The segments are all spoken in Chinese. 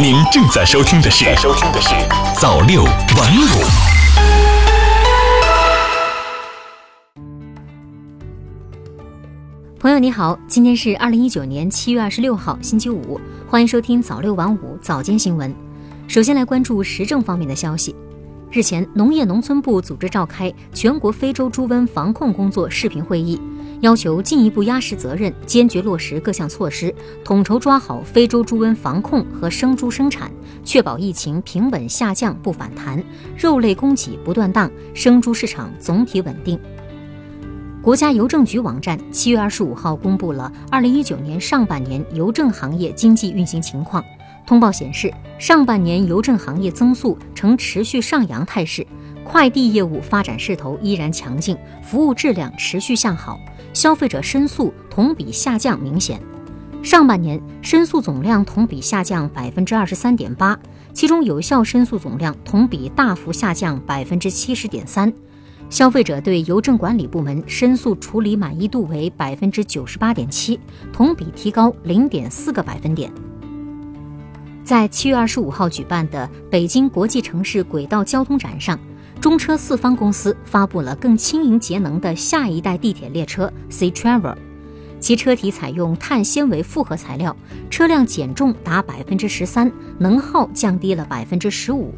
您正在收听的是《收听的是早六晚五》。朋友你好，今天是二零一九年七月二十六号，星期五，欢迎收听早六晚五早间新闻。首先来关注时政方面的消息。日前，农业农村部组织召开全国非洲猪瘟防控工作视频会议。要求进一步压实责任，坚决落实各项措施，统筹抓好非洲猪瘟防控和生猪生产，确保疫情平稳下降不反弹，肉类供给不断档，生猪市场总体稳定。国家邮政局网站七月二十五号公布了二零一九年上半年邮政行业经济运行情况。通报显示，上半年邮政行业增速呈持续上扬态势，快递业务发展势头依然强劲，服务质量持续向好。消费者申诉同比下降明显，上半年申诉总量同比下降百分之二十三点八，其中有效申诉总量同比大幅下降百分之七十点三，消费者对邮政管理部门申诉处理满意度为百分之九十八点七，同比提高零点四个百分点。在七月二十五号举办的北京国际城市轨道交通展上。中车四方公司发布了更轻盈节能的下一代地铁列车 C Travel，其车体采用碳纤维复合材料，车辆减重达百分之十三，能耗降低了百分之十五，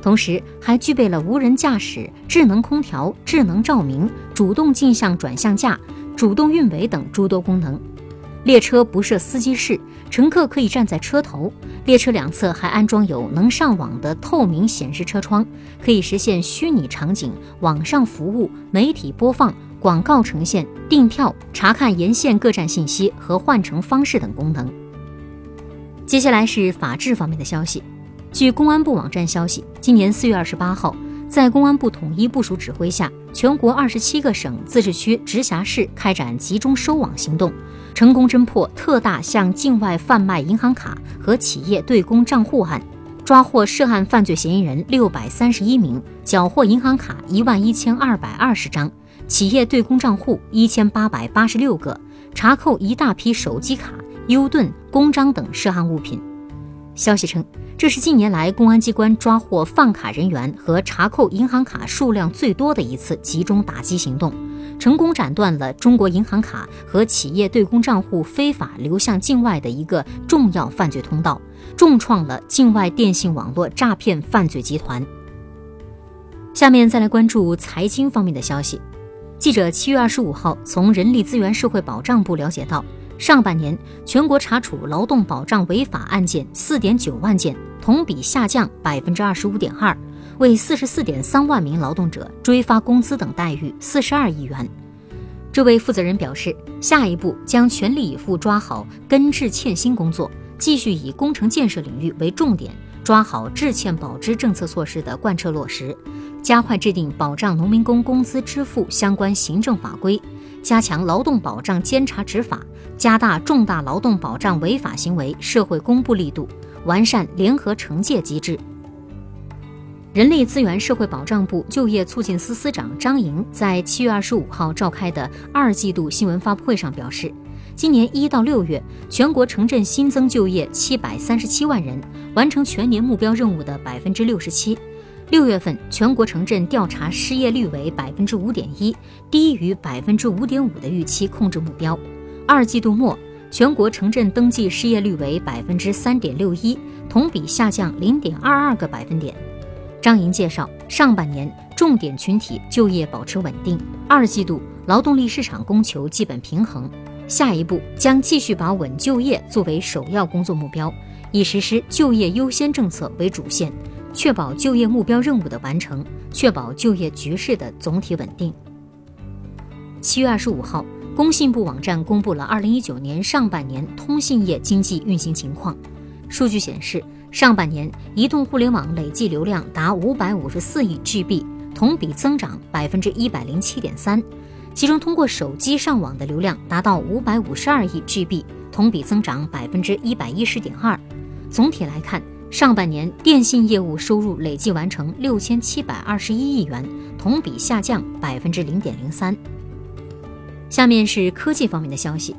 同时还具备了无人驾驶、智能空调、智能照明、主动镜像转向架、主动运维等诸多功能。列车不设司机室，乘客可以站在车头。列车两侧还安装有能上网的透明显示车窗，可以实现虚拟场景、网上服务、媒体播放、广告呈现、订票、查看沿线各站信息和换乘方式等功能。接下来是法治方面的消息。据公安部网站消息，今年四月二十八号，在公安部统一部署指挥下，全国二十七个省、自治区、直辖市开展集中收网行动。成功侦破特大向境外贩卖银行卡和企业对公账户案，抓获涉案犯罪嫌疑人六百三十一名，缴获银行卡一万一千二百二十张，企业对公账户一千八百八十六个，查扣一大批手机卡、U 盾、公章等涉案物品。消息称，这是近年来公安机关抓获放卡人员和查扣银行卡数量最多的一次集中打击行动。成功斩断了中国银行卡和企业对公账户非法流向境外的一个重要犯罪通道，重创了境外电信网络诈骗犯罪集团。下面再来关注财经方面的消息。记者七月二十五号从人力资源社会保障部了解到，上半年全国查处劳动保障违法案件四点九万件，同比下降百分之二十五点二。为四十四点三万名劳动者追发工资等待遇四十二亿元。这位负责人表示，下一步将全力以赴抓好根治欠薪工作，继续以工程建设领域为重点，抓好质欠保支政策措施的贯彻落实，加快制定保障农民工工资支付相关行政法规，加强劳动保障监察执法，加大重大劳动保障违法行为社会公布力度，完善联合惩戒机制。人力资源社会保障部就业促进司司长张莹在七月二十五号召开的二季度新闻发布会上表示，今年一到六月，全国城镇新增就业七百三十七万人，完成全年目标任务的百分之六十七。六月份全国城镇调查失业率为百分之五点一，低于百分之五点五的预期控制目标。二季度末，全国城镇登记失业率为百分之三点六一，同比下降零点二二个百分点。张莹介绍，上半年重点群体就业保持稳定，二季度劳动力市场供求基本平衡。下一步将继续把稳就业作为首要工作目标，以实施就业优先政策为主线，确保就业目标任务的完成，确保就业局势的总体稳定。七月二十五号，工信部网站公布了二零一九年上半年通信业经济运行情况，数据显示。上半年，移动互联网累计流量达五百五十四亿 GB，同比增长百分之一百零七点三。其中，通过手机上网的流量达到五百五十二亿 GB，同比增长百分之一百一十点二。总体来看，上半年电信业务收入累计完成六千七百二十一亿元，同比下降百分之零点零三。下面是科技方面的消息。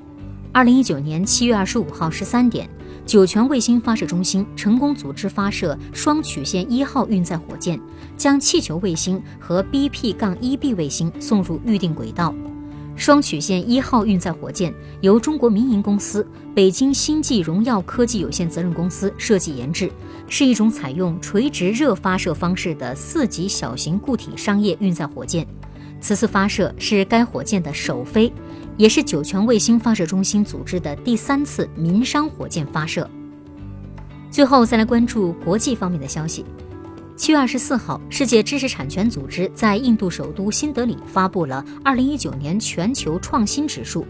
二零一九年七月二十五号十三点。酒泉卫星发射中心成功组织发射双曲线一号运载火箭，将气球卫星和 BP- 杠一 B 卫星送入预定轨道。双曲线一号运载火箭由中国民营公司北京星际荣耀科技有限责任公司设计研制，是一种采用垂直热发射方式的四级小型固体商业运载火箭。此次发射是该火箭的首飞，也是酒泉卫星发射中心组织的第三次民商火箭发射。最后再来关注国际方面的消息。七月二十四号，世界知识产权组织在印度首都新德里发布了二零一九年全球创新指数。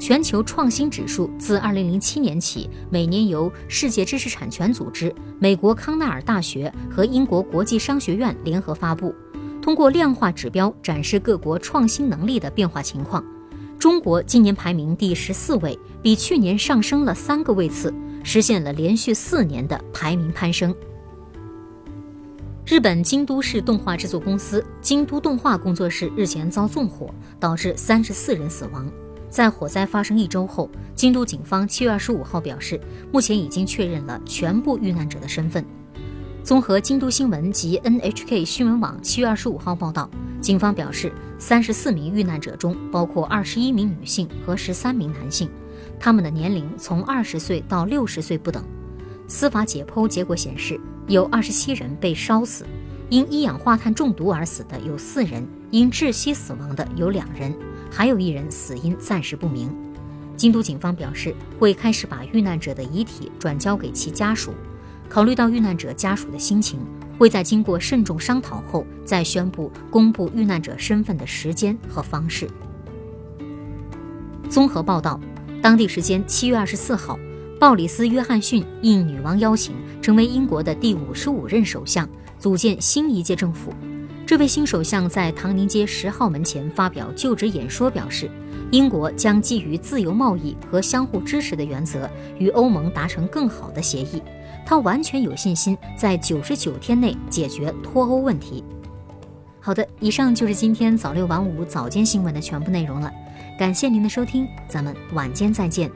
全球创新指数自二零零七年起，每年由世界知识产权组织、美国康奈尔大学和英国国际商学院联合发布，通过量化指标展示各国创新能力的变化情况。中国今年排名第十四位，比去年上升了三个位次，实现了连续四年的排名攀升。日本京都市动画制作公司京都动画工作室日前遭纵火，导致三十四人死亡。在火灾发生一周后，京都警方七月二十五号表示，目前已经确认了全部遇难者的身份。综合京都新闻及 NHK 新闻网七月二十五号报道，警方表示，三十四名遇难者中包括二十一名女性和十三名男性，他们的年龄从二十岁到六十岁不等。司法解剖结果显示。有二十七人被烧死，因一氧化碳中毒而死的有四人，因窒息死亡的有两人，还有一人死因暂时不明。京都警方表示，会开始把遇难者的遗体转交给其家属，考虑到遇难者家属的心情，会在经过慎重商讨后再宣布公布遇难者身份的时间和方式。综合报道，当地时间七月二十四号。鲍里斯·约翰逊应女王邀请，成为英国的第五十五任首相，组建新一届政府。这位新首相在唐宁街十号门前发表就职演说，表示英国将基于自由贸易和相互支持的原则，与欧盟达成更好的协议。他完全有信心在九十九天内解决脱欧问题。好的，以上就是今天早六晚五早间新闻的全部内容了。感谢您的收听，咱们晚间再见。